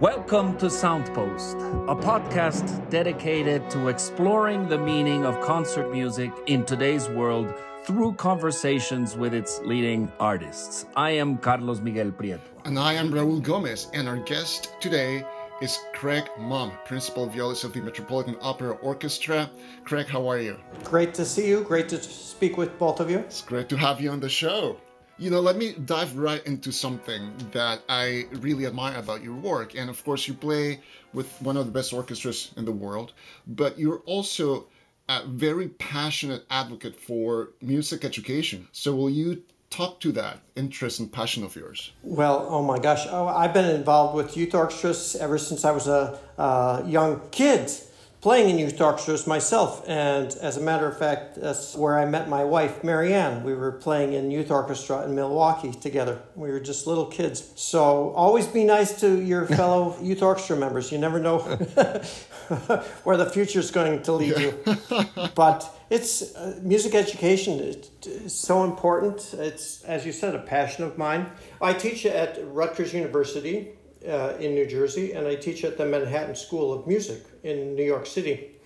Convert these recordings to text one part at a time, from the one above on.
Welcome to Soundpost, a podcast dedicated to exploring the meaning of concert music in today's world through conversations with its leading artists. I am Carlos Miguel Prieto. And I am Raul Gomez, and our guest today is Craig Mumm, principal violist of the Metropolitan Opera Orchestra. Craig, how are you? Great to see you. Great to speak with both of you. It's great to have you on the show. You know, let me dive right into something that I really admire about your work. And of course, you play with one of the best orchestras in the world, but you're also a very passionate advocate for music education. So, will you talk to that interest and passion of yours? Well, oh my gosh, oh, I've been involved with youth orchestras ever since I was a, a young kid playing in youth orchestras myself. And as a matter of fact, that's where I met my wife, Marianne. We were playing in youth orchestra in Milwaukee together. We were just little kids. So always be nice to your fellow youth orchestra members. You never know where the future is going to lead you. but it's uh, music education is so important. It's, as you said, a passion of mine. I teach at Rutgers University uh, in New Jersey, and I teach at the Manhattan School of Music in New York City.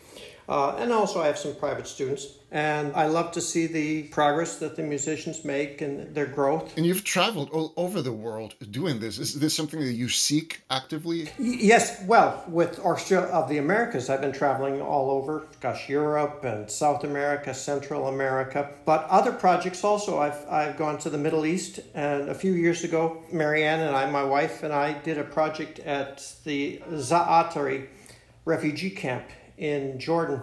Uh, and also, I have some private students. And I love to see the progress that the musicians make and their growth. And you've traveled all over the world doing this. Is this something that you seek actively? Yes. Well, with Orchestra of the Americas, I've been traveling all over, gosh, Europe and South America, Central America. But other projects also, I've, I've gone to the Middle East. And a few years ago, Marianne and I, my wife, and I did a project at the Za'atari refugee camp in Jordan,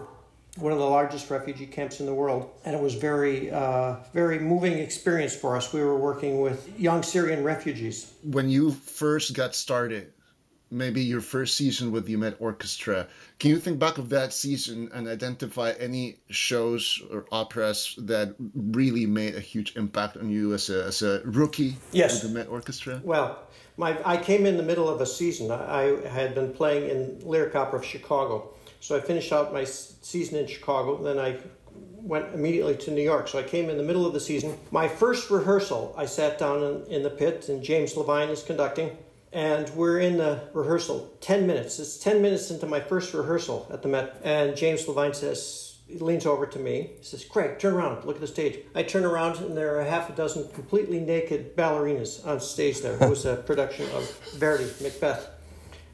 one of the largest refugee camps in the world, and it was very, uh, very moving experience for us. We were working with young Syrian refugees. When you first got started, maybe your first season with the Met Orchestra, can you think back of that season and identify any shows or operas that really made a huge impact on you as a, as a rookie yes. with the Met Orchestra? Well, my, I came in the middle of a season. I, I had been playing in Lyric Opera of Chicago so I finished out my season in Chicago. Then I went immediately to New York. So I came in the middle of the season. My first rehearsal, I sat down in, in the pit, and James Levine is conducting. And we're in the rehearsal 10 minutes. It's 10 minutes into my first rehearsal at the Met. And James Levine says, he leans over to me. He says, Craig, turn around, look at the stage. I turn around, and there are half a dozen completely naked ballerinas on stage there. It was a production of Verdi, Macbeth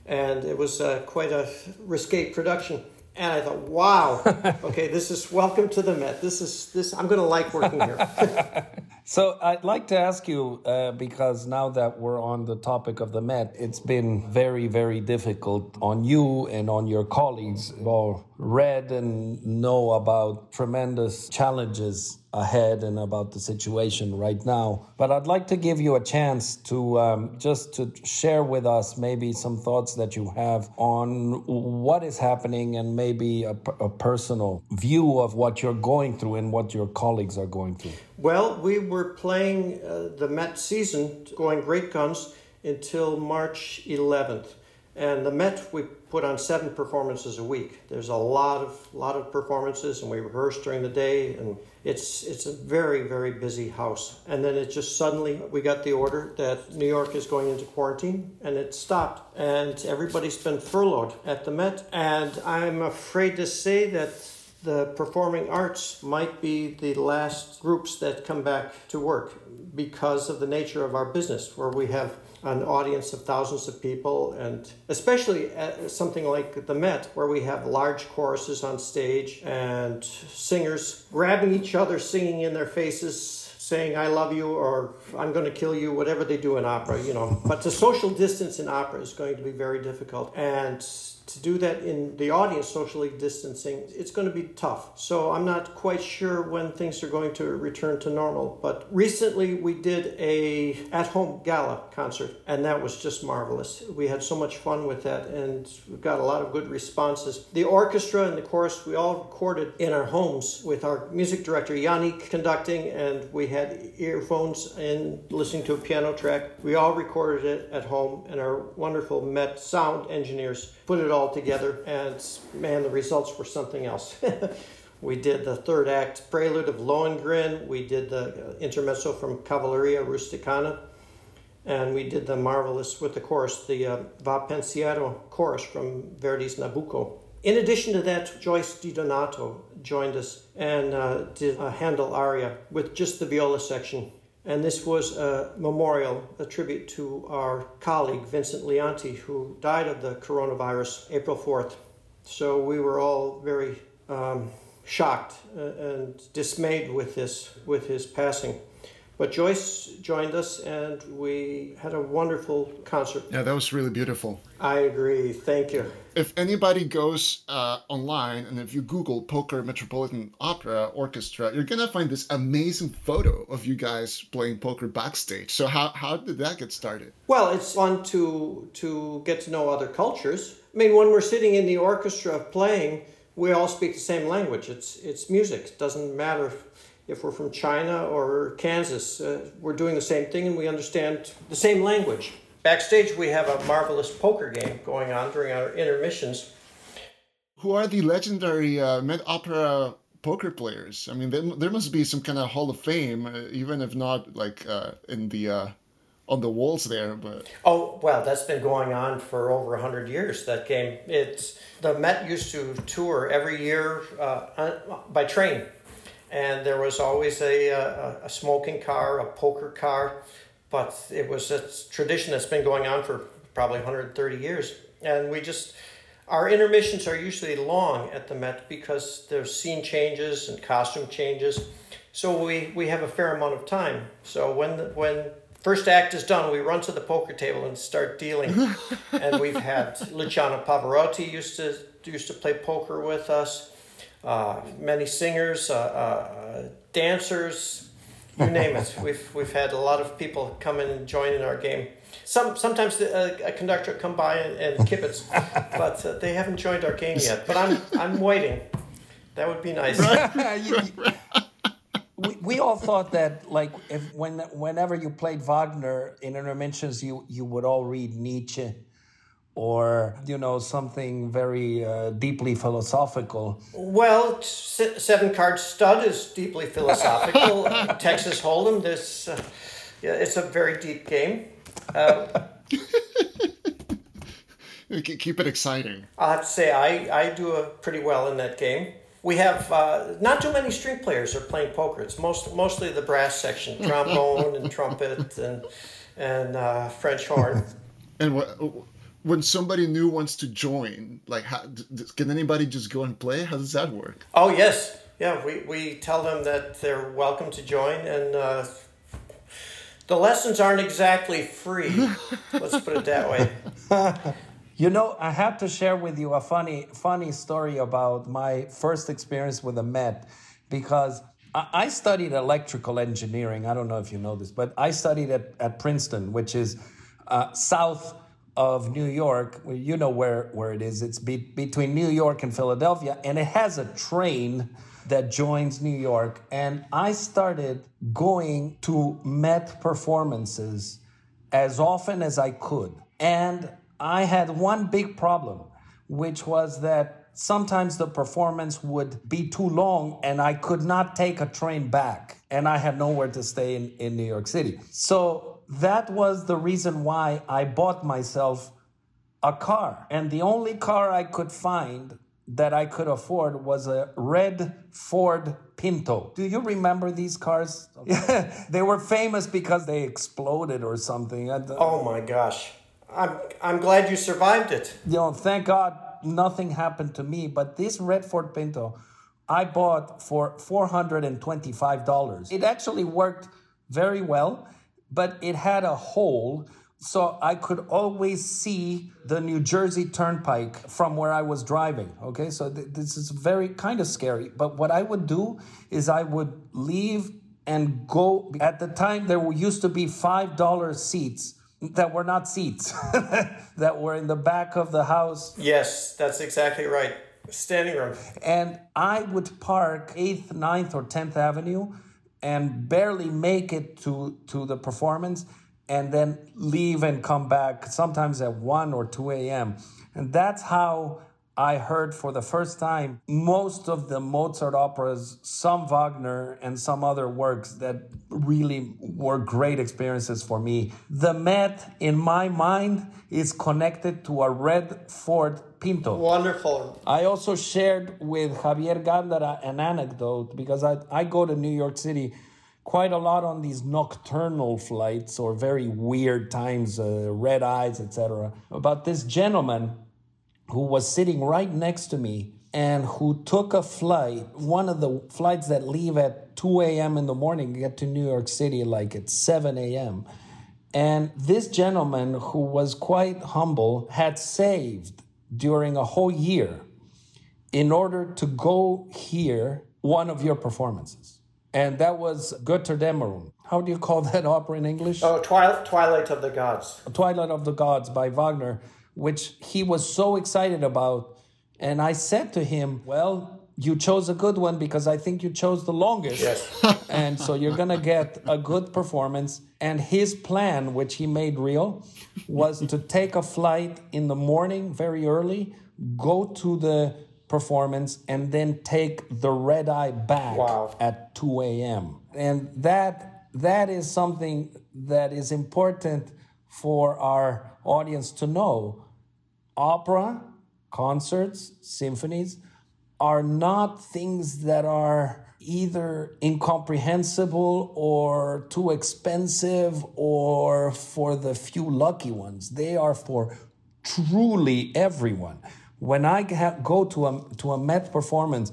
and it was uh, quite a risque production. And I thought, wow, okay, this is welcome to the Met. This is this. I'm going to like working here. so I'd like to ask you uh, because now that we're on the topic of the Met, it's been very, very difficult on you and on your colleagues. All read and know about tremendous challenges ahead and about the situation right now. But I'd like to give you a chance to um, just to share with us maybe some thoughts that you have on what is happening and maybe a, a personal view of what you're going through and what your colleagues are going through. Well, we were playing uh, the Met season, going great guns until March 11th. And the Met, we put on seven performances a week. There's a lot of lot of performances, and we rehearse during the day, and it's it's a very very busy house. And then it just suddenly we got the order that New York is going into quarantine, and it stopped, and everybody's been furloughed at the Met. And I'm afraid to say that the performing arts might be the last groups that come back to work because of the nature of our business, where we have an audience of thousands of people, and especially at something like the Met, where we have large choruses on stage and singers grabbing each other, singing in their faces, saying "I love you" or "I'm going to kill you," whatever they do in opera, you know. But the social distance in opera is going to be very difficult, and to do that in the audience socially distancing, it's going to be tough. So I'm not quite sure when things are going to return to normal. But recently we did a at-home gala concert, and that was just marvelous. We had so much fun with that, and we got a lot of good responses. The orchestra and the chorus we all recorded in our homes with our music director Yannick conducting, and we had earphones and listening to a piano track. We all recorded it at home, and our wonderful Met sound engineers put it all together, and man, the results were something else. we did the third act prelude of Lohengrin, we did the uh, intermezzo from Cavalleria Rusticana, and we did the marvelous with the chorus, the uh, Va Pensiero chorus from Verdi's Nabucco. In addition to that, Joyce DiDonato joined us and uh, did a Handel aria with just the viola section. And this was a memorial, a tribute to our colleague Vincent Lionti, who died of the coronavirus April 4th. So we were all very um, shocked uh, and dismayed with this, with his passing. But Joyce joined us and we had a wonderful concert. Yeah, that was really beautiful. I agree. Thank you. If anybody goes uh, online and if you Google Poker Metropolitan Opera Orchestra, you're going to find this amazing photo of you guys playing poker backstage. So, how, how did that get started? Well, it's fun to, to get to know other cultures. I mean, when we're sitting in the orchestra playing, we all speak the same language. It's, it's music. It doesn't matter if we're from China or Kansas, uh, we're doing the same thing and we understand the same language. Backstage, we have a marvelous poker game going on during our intermissions. Who are the legendary uh, Met Opera poker players? I mean, there, there must be some kind of Hall of Fame, uh, even if not like uh, in the uh, on the walls there. But oh well, that's been going on for over hundred years. That game, it's the Met used to tour every year uh, by train and there was always a, a, a, smoking car, a poker car, but it was a tradition that's been going on for probably 130 years. And we just, our intermissions are usually long at the Met because there's scene changes and costume changes. So we, we have a fair amount of time. So when, the, when first act is done, we run to the poker table and start dealing. and we've had Luciano Pavarotti used to, used to play poker with us uh, many singers, uh, uh, dancers, you name it. We've we've had a lot of people come in and join in our game. Some sometimes the, uh, a conductor come by and, and kibitz, but uh, they haven't joined our game yet. But I'm I'm waiting. That would be nice. we, we all thought that like if when whenever you played Wagner in intermissions, you you would all read Nietzsche or you know something very uh, deeply philosophical? Well seven card stud is deeply philosophical. Texas hold'em this uh, yeah, it's a very deep game. Uh, keep it exciting. I have to say i, I do a pretty well in that game. We have uh, not too many string players are playing poker. It's most, mostly the brass section trombone and trumpet and, and uh, french horn. And what when somebody new wants to join, like, how, can anybody just go and play? How does that work? Oh yes, yeah. We we tell them that they're welcome to join, and uh, the lessons aren't exactly free. let's put it that way. You know, I have to share with you a funny, funny story about my first experience with a Met, because I studied electrical engineering. I don't know if you know this, but I studied at, at Princeton, which is uh, south of New York, you know where, where it is. It's be, between New York and Philadelphia, and it has a train that joins New York. And I started going to Met performances as often as I could. And I had one big problem, which was that sometimes the performance would be too long and I could not take a train back. And I had nowhere to stay in, in New York City. So that was the reason why I bought myself a car. And the only car I could find that I could afford was a red Ford Pinto. Do you remember these cars? they were famous because they exploded or something. Oh my gosh. I'm, I'm glad you survived it. You know, thank God nothing happened to me. But this red Ford Pinto, I bought for $425. It actually worked very well but it had a hole so I could always see the New Jersey Turnpike from where I was driving. Okay, so th- this is very kind of scary. But what I would do is I would leave and go. At the time, there used to be $5 seats that were not seats, that were in the back of the house. Yes, that's exactly right. Standing room. And I would park 8th, 9th, or 10th Avenue and barely make it to, to the performance and then leave and come back sometimes at 1 or 2 a.m. And that's how I heard for the first time most of the Mozart operas, some Wagner, and some other works that really were great experiences for me. The Met, in my mind, is connected to a red Ford Pinto. Wonderful. I also shared with Javier Gándara an anecdote because I, I go to New York City quite a lot on these nocturnal flights or very weird times, uh, red eyes, etc. About this gentleman who was sitting right next to me and who took a flight, one of the flights that leave at 2 a.m. in the morning, get to New York City like at 7 a.m. And this gentleman, who was quite humble, had saved during a whole year in order to go hear one of your performances. And that was Götterdämmerung. How do you call that opera in English? Oh, Twilight, Twilight of the Gods. Twilight of the Gods by Wagner, which he was so excited about. And I said to him, Well, you chose a good one because I think you chose the longest. Yes. and so you're going to get a good performance. And his plan, which he made real, was to take a flight in the morning very early, go to the performance, and then take the red eye back Wow. at 2 a.m. And that that is something that is important for our audience to know. Opera, concerts, symphonies are not things that are either incomprehensible or too expensive or for the few lucky ones. They are for truly everyone. When I go to a, to a Met performance,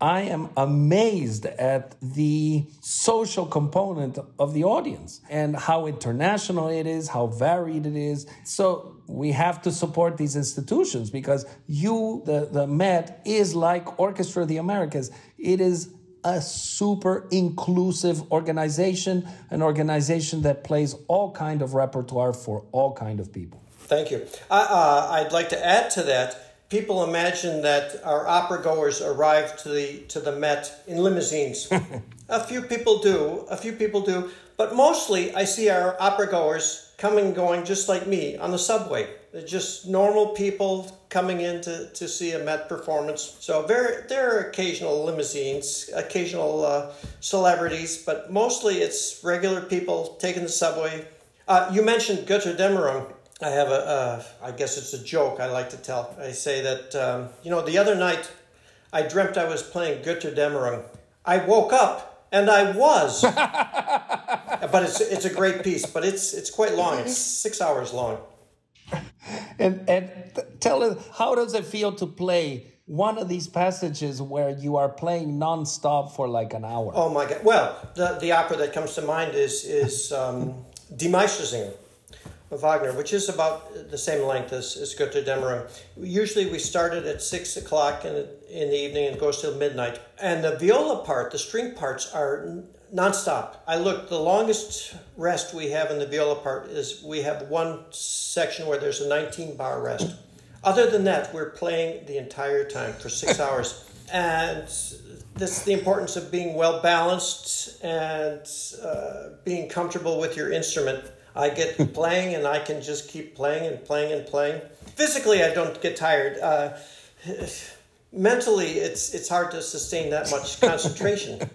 I am amazed at the social component of the audience and how international it is, how varied it is. So we have to support these institutions because you, the, the Met, is like Orchestra of the Americas. It is a super inclusive organization, an organization that plays all kind of repertoire for all kind of people. Thank you. I, uh, I'd like to add to that. People imagine that our opera goers arrive to the to the Met in limousines. a few people do. A few people do. But mostly, I see our opera goers coming and going just like me on the subway. They're just normal people coming in to, to see a Met performance. So there, there are occasional limousines, occasional uh, celebrities, but mostly it's regular people taking the subway. Uh, you mentioned Götterdämmerung. I have a, uh, I guess it's a joke I like to tell. I say that, um, you know, the other night I dreamt I was playing Götterdämmerung. I woke up and I was. but it's, it's a great piece, but it's, it's quite long. It's six hours long. And and tell us how does it feel to play one of these passages where you are playing nonstop for like an hour? Oh my God! Well, the the opera that comes to mind is is um, Die Meistersinger Wagner, which is about the same length as, as Götterdämmerung. Usually we start it at six o'clock in the, in the evening and goes till midnight. And the viola part, the string parts are nonstop. I looked. The longest rest we have in the viola part is we have one section where there's a 19 bar rest. Other than that, we're playing the entire time for six hours. And this is the importance of being well balanced and uh, being comfortable with your instrument. I get playing and I can just keep playing and playing and playing. Physically, I don't get tired. Uh, mentally, it's it's hard to sustain that much concentration.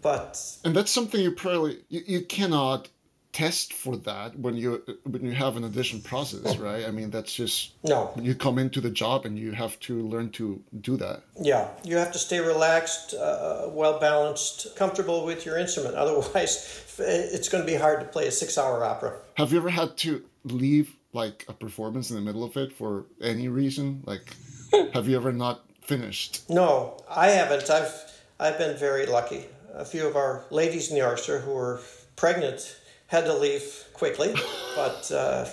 but and that's something you probably you, you cannot test for that when you when you have an audition process right? I mean that's just no. you come into the job and you have to learn to do that. Yeah. You have to stay relaxed uh, well balanced comfortable with your instrument. Otherwise it's going to be hard to play a six hour opera. Have you ever had to leave like a performance in the middle of it for any reason? Like have you ever not finished? No i haven't. I've i've been very lucky. A few of our ladies in the orchestra who were pregnant had to leave quickly, but uh,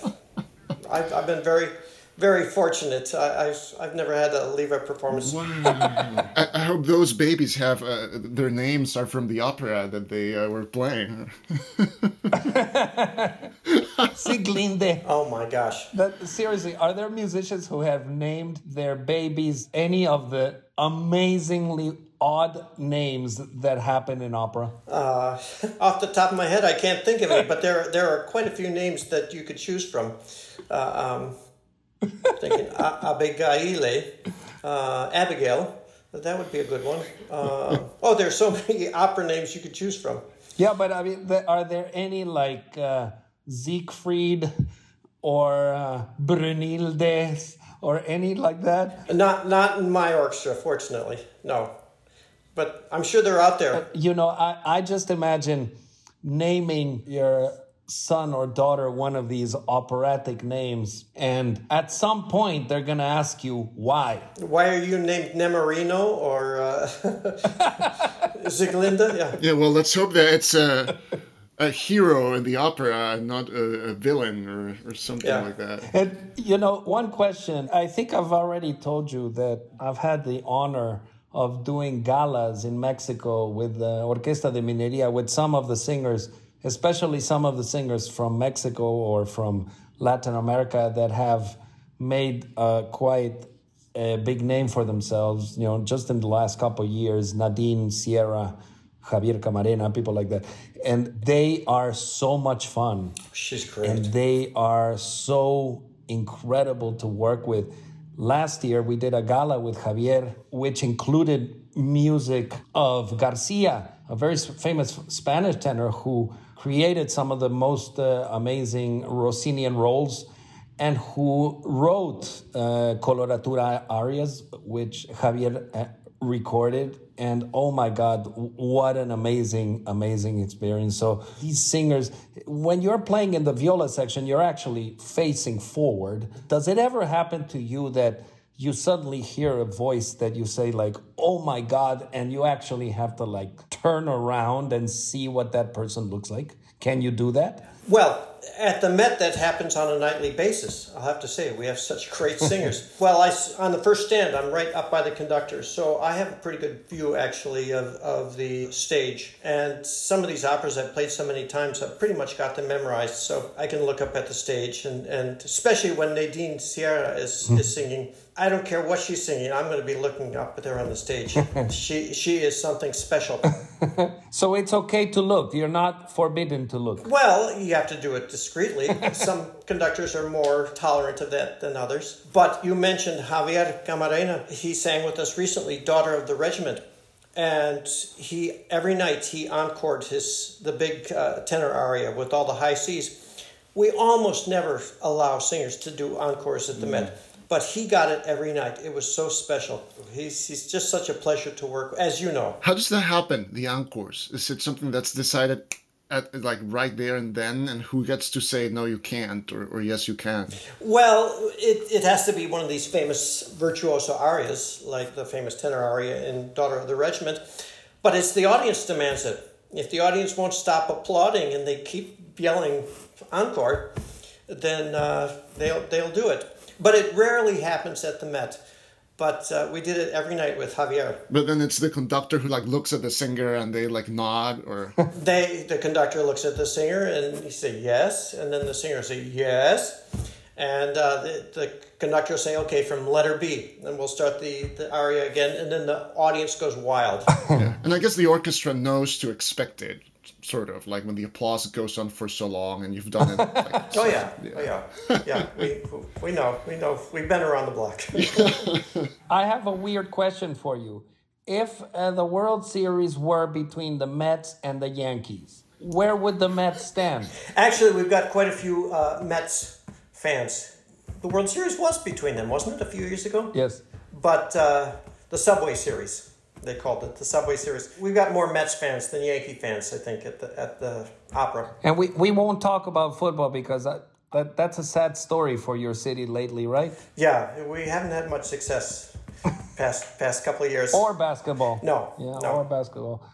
I've, I've been very, very fortunate. I, have I've never had to leave a performance. Wow. I, I, hope those babies have uh, their names are from the opera that they uh, were playing. Sieglinde. Oh my gosh! But seriously, are there musicians who have named their babies any of the amazingly odd names that happen in opera? Uh, off the top of my head, I can't think of it, but there there are quite a few names that you could choose from. Uh, um, thinking Abigail, uh, Abigail. That would be a good one. Uh, oh, there's so many opera names you could choose from. Yeah, but I mean, are there any like uh, Siegfried or uh, Brunilde or any like that? Not, not in my orchestra, fortunately. No, but I'm sure they're out there. You know, I, I just imagine naming your son or daughter one of these operatic names and at some point they're going to ask you why. Why are you named nemorino or uh, Sieglinde yeah. Yeah well let's hope that it's a a hero in the opera not a, a villain or, or something yeah. like that. And you know one question. I think i've already told you that i've had the honor of doing galas in mexico with the orquesta de mineria with some of the singers especially some of the singers from Mexico or from Latin America that have made uh, quite a big name for themselves. You know, just in the last couple of years, Nadine Sierra, Javier Camarena, people like that, and they are so much fun. She's great, and they are so incredible to work with. Last year, we did a gala with Javier, which included music of Garcia, a very famous Spanish tenor who created some of the most uh, amazing Rossinian roles and who wrote uh, coloratura arias, which Javier uh, recorded. And oh my God, what an amazing, amazing experience. So these singers, when you're playing in the viola section, you're actually facing forward. Does it ever happen to you that you suddenly hear a voice that you say like oh my god and you actually have to like turn around and see what that person looks like can you do that well at the Met, that happens on a nightly basis. I'll have to say we have such great singers. well, I on the first stand, I'm right up by the conductor, so I have a pretty good view actually of, of the stage. And some of these operas I've played so many times, I've pretty much got them memorized, so I can look up at the stage, and, and especially when Nadine Sierra is, hmm. is singing, I don't care what she's singing. I'm going to be looking up at her on the stage. she she is something special. so it's okay to look. You're not forbidden to look. Well, you have to do it discreetly. Some conductors are more tolerant of that than others. But you mentioned Javier Camarena. He sang with us recently, "Daughter of the Regiment." and he every night he encored his the big uh, tenor aria with all the high C's. We almost never allow singers to do encores at the mm. Met but he got it every night. It was so special. He's, he's just such a pleasure to work, as you know. How does that happen? The encores is it something that's decided at like right there and then, and who gets to say no, you can't, or, or yes, you can? Well, it, it has to be one of these famous virtuoso arias, like the famous tenor aria in "Daughter of the Regiment," but it's the audience demands it. If the audience won't stop applauding and they keep yelling encore, then uh, they'll they'll do it but it rarely happens at the Met. But uh, we did it every night with Javier. But then it's the conductor who like looks at the singer and they like nod or. they the conductor looks at the singer and he say yes, and then the singer say yes, and uh, the, the conductor say okay from letter B, and we'll start the, the aria again, and then the audience goes wild. yeah. And I guess the orchestra knows to expect it sort of like when the applause goes on for so long and you've done it. Like, oh yeah, yeah, oh yeah, yeah. We we know, we know, we've been around the block. I have a weird question for you. If uh, the World Series were between the Mets and the Yankees, where would the Mets stand? Actually, we've got quite a few uh, Mets fans. The World Series was between them, wasn't it, a few years ago? Yes. But uh, the Subway Series they called it the Subway Series. We've got more Mets fans than Yankee fans, I think, at the at the opera. And we, we won't talk about football because that, that that's a sad story for your city lately, right? Yeah, we haven't had much success past past couple of years. Or basketball. No, yeah, no. or basketball.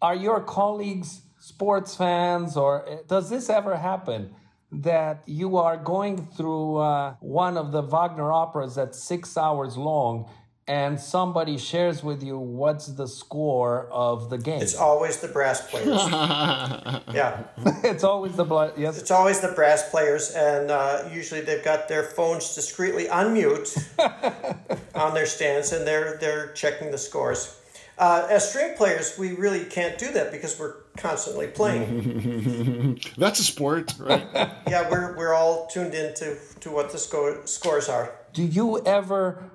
Are your colleagues sports fans, or does this ever happen? That you are going through uh, one of the Wagner operas that's six hours long and somebody shares with you what's the score of the game. It's always the brass players. yeah. it's always the bla- yes. It's always the brass players, and uh, usually they've got their phones discreetly on mute on their stands, and they're they're checking the scores. Uh, as string players, we really can't do that because we're constantly playing. That's a sport, right? yeah, we're, we're all tuned into to what the score, scores are. Do you ever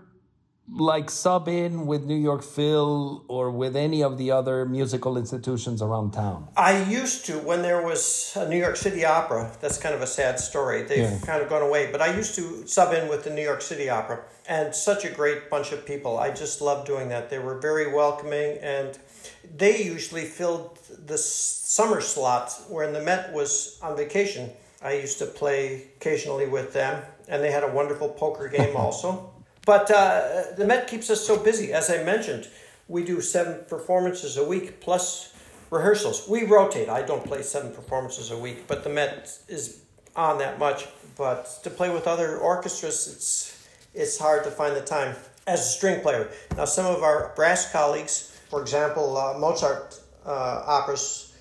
like sub in with New York Phil or with any of the other musical institutions around town? I used to when there was a New York City Opera. That's kind of a sad story. They've yeah. kind of gone away, but I used to sub in with the New York City Opera and such a great bunch of people. I just loved doing that. They were very welcoming and they usually filled the summer slots when the Met was on vacation. I used to play occasionally with them and they had a wonderful poker game also. But uh, the Met keeps us so busy. As I mentioned, we do seven performances a week plus rehearsals. We rotate. I don't play seven performances a week, but the Met is on that much. But to play with other orchestras, it's it's hard to find the time as a string player. Now, some of our brass colleagues, for example, uh, Mozart uh, operas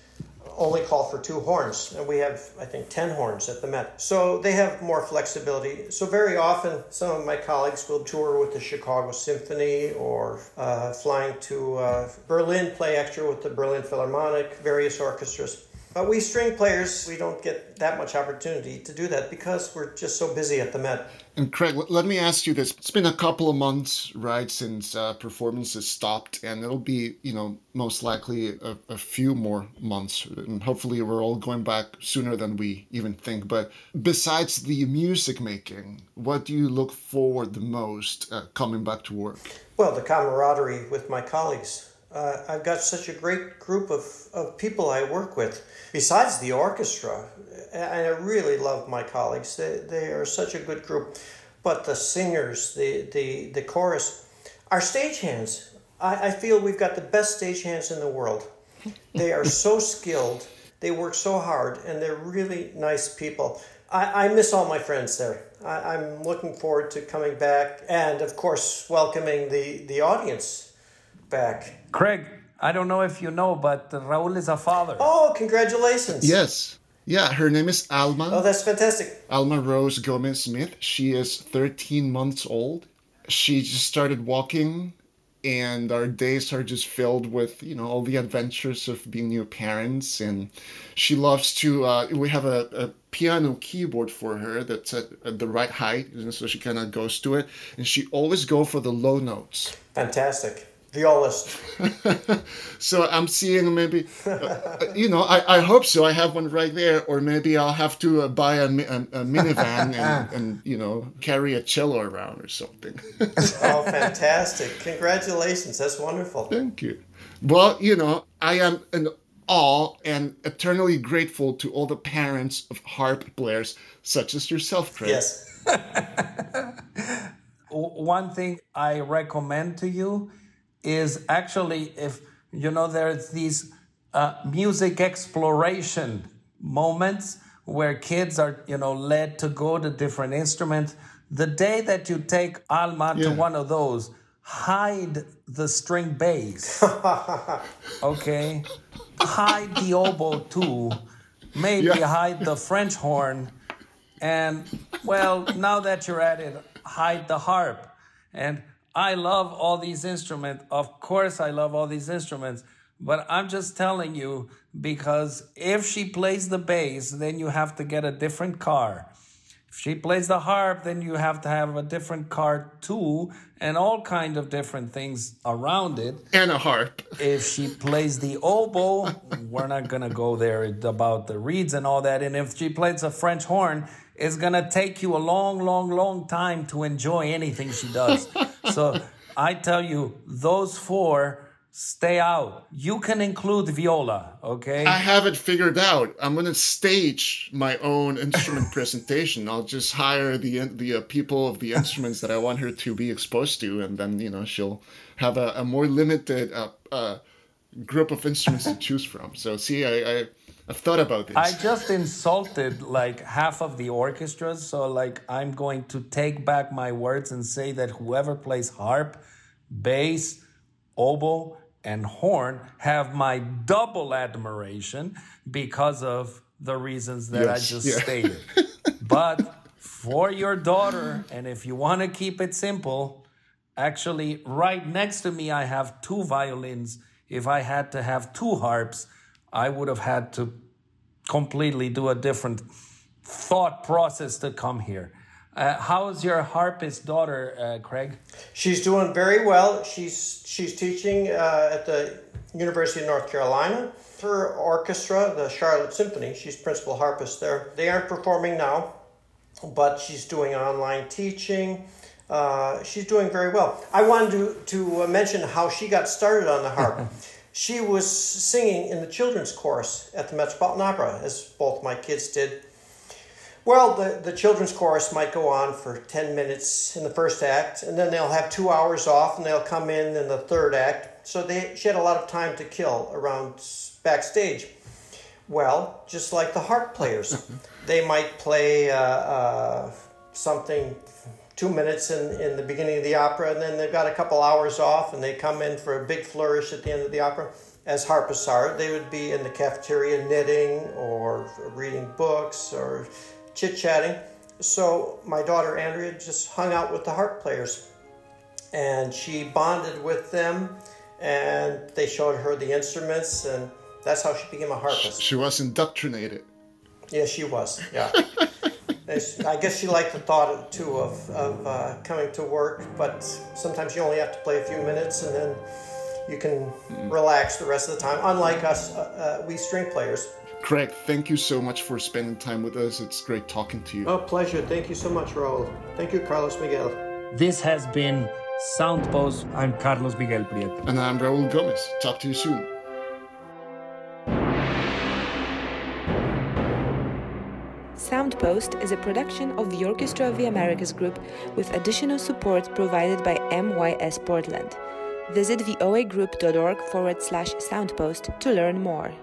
only call for two horns, and we have, I think, 10 horns at the Met. So they have more flexibility. So very often, some of my colleagues will tour with the Chicago Symphony or uh, flying to uh, Berlin, play extra with the Berlin Philharmonic, various orchestras. But we string players, we don't get that much opportunity to do that because we're just so busy at the Met. And Craig, let me ask you this. It's been a couple of months, right, since uh, performances stopped, and it'll be, you know, most likely a, a, few more months. And hopefully we're all going back sooner than we even think. But besides the music making, what do you look forward the most uh, coming back to work? Well, the camaraderie with my colleagues uh, I've got such a great group of, of people I work with, besides the orchestra. And I really love my colleagues. They, they are such a good group. But the singers, the, the, the chorus, our stagehands, I, I feel we've got the best stagehands in the world. They are so skilled, they work so hard, and they're really nice people. I, I miss all my friends there. I, I'm looking forward to coming back and, of course, welcoming the, the audience back. Craig, I don't know if you know, but Raul is a father. Oh, congratulations. Yes. Yeah, her name is Alma. Oh, that's fantastic. Alma Rose Gomez Smith. She is 13 months old. She just started walking, and our days are just filled with, you know, all the adventures of being new parents. And she loves to, uh, we have a, a piano keyboard for her that's at, at the right height, so she kind of goes to it. And she always go for the low notes. Fantastic violist. so I'm seeing maybe, uh, you know, I, I hope so. I have one right there, or maybe I'll have to uh, buy a, a, a minivan and, and, you know, carry a cello around or something. oh, fantastic. Congratulations. That's wonderful. Thank you. Well, you know, I am in awe and eternally grateful to all the parents of harp players such as yourself, Craig. Yes. One thing I recommend to you is actually if you know there's these uh, music exploration moments where kids are you know led to go to different instruments. The day that you take alma yeah. to one of those hide the string bass. Okay? Hide the oboe too. Maybe yeah. hide the french horn. And well now that you're at it hide the harp. And I love all these instruments. Of course, I love all these instruments, but I'm just telling you because if she plays the bass, then you have to get a different car. If she plays the harp, then you have to have a different car too, and all kind of different things around it. And a harp. if she plays the oboe, we're not gonna go there about the reeds and all that. And if she plays a French horn, it's gonna take you a long, long, long time to enjoy anything she does. so I tell you, those four stay out. You can include viola, okay? I have it figured out. I'm going to stage my own instrument presentation. I'll just hire the the uh, people of the instruments that I want her to be exposed to, and then you know she'll have a, a more limited uh, uh, group of instruments to choose from. So see, I, I I've thought about this. I just insulted like half of the orchestras, so like I'm going to take back my words and say that whoever plays harp, bass, oboe, and horn have my double admiration because of the reasons that yes, I just yeah. stated. but for your daughter, and if you want to keep it simple, Actually, right next to me, I have two violins. If I had to have two harps, I would have had to completely do a different thought process to come here. Uh, how's your harpist daughter, uh, Craig? She's doing very well. She's she's teaching uh, at the University of North Carolina. Her orchestra, the Charlotte Symphony, she's principal harpist there. They aren't performing now, but she's doing online teaching. Uh, she's doing very well. I wanted to, to mention how she got started on the harp. she was singing in the children's chorus at the Metropolitan Opera, as both my kids did. Well, the, the children's chorus might go on for 10 minutes in the first act, and then they'll have two hours off, and they'll come in in the third act. So they, she had a lot of time to kill around backstage. Well, just like the harp players, they might play uh, uh, something two minutes in, in the beginning of the opera, and then they've got a couple hours off, and they come in for a big flourish at the end of the opera. As harpists are, they would be in the cafeteria knitting or reading books or chit chatting. So my daughter Andrea just hung out with the harp players, and she bonded with them, and they showed her the instruments, and that's how she became a harpist. She was indoctrinated. Yeah, she was. Yeah. I guess she liked the thought too of, of uh, coming to work, but sometimes you only have to play a few minutes and then you can relax the rest of the time. Unlike us, uh, uh, we string players. Craig, thank you so much for spending time with us. It's great talking to you. Oh, pleasure. Thank you so much, Raul. Thank you, Carlos Miguel. This has been Soundpost. I'm Carlos Miguel Prieto. And I'm Raul Gomez. Talk to you soon. Soundpost is a production of the Orchestra of the Americas Group with additional support provided by MYS Portland. Visit voagroup.org forward slash soundpost to learn more.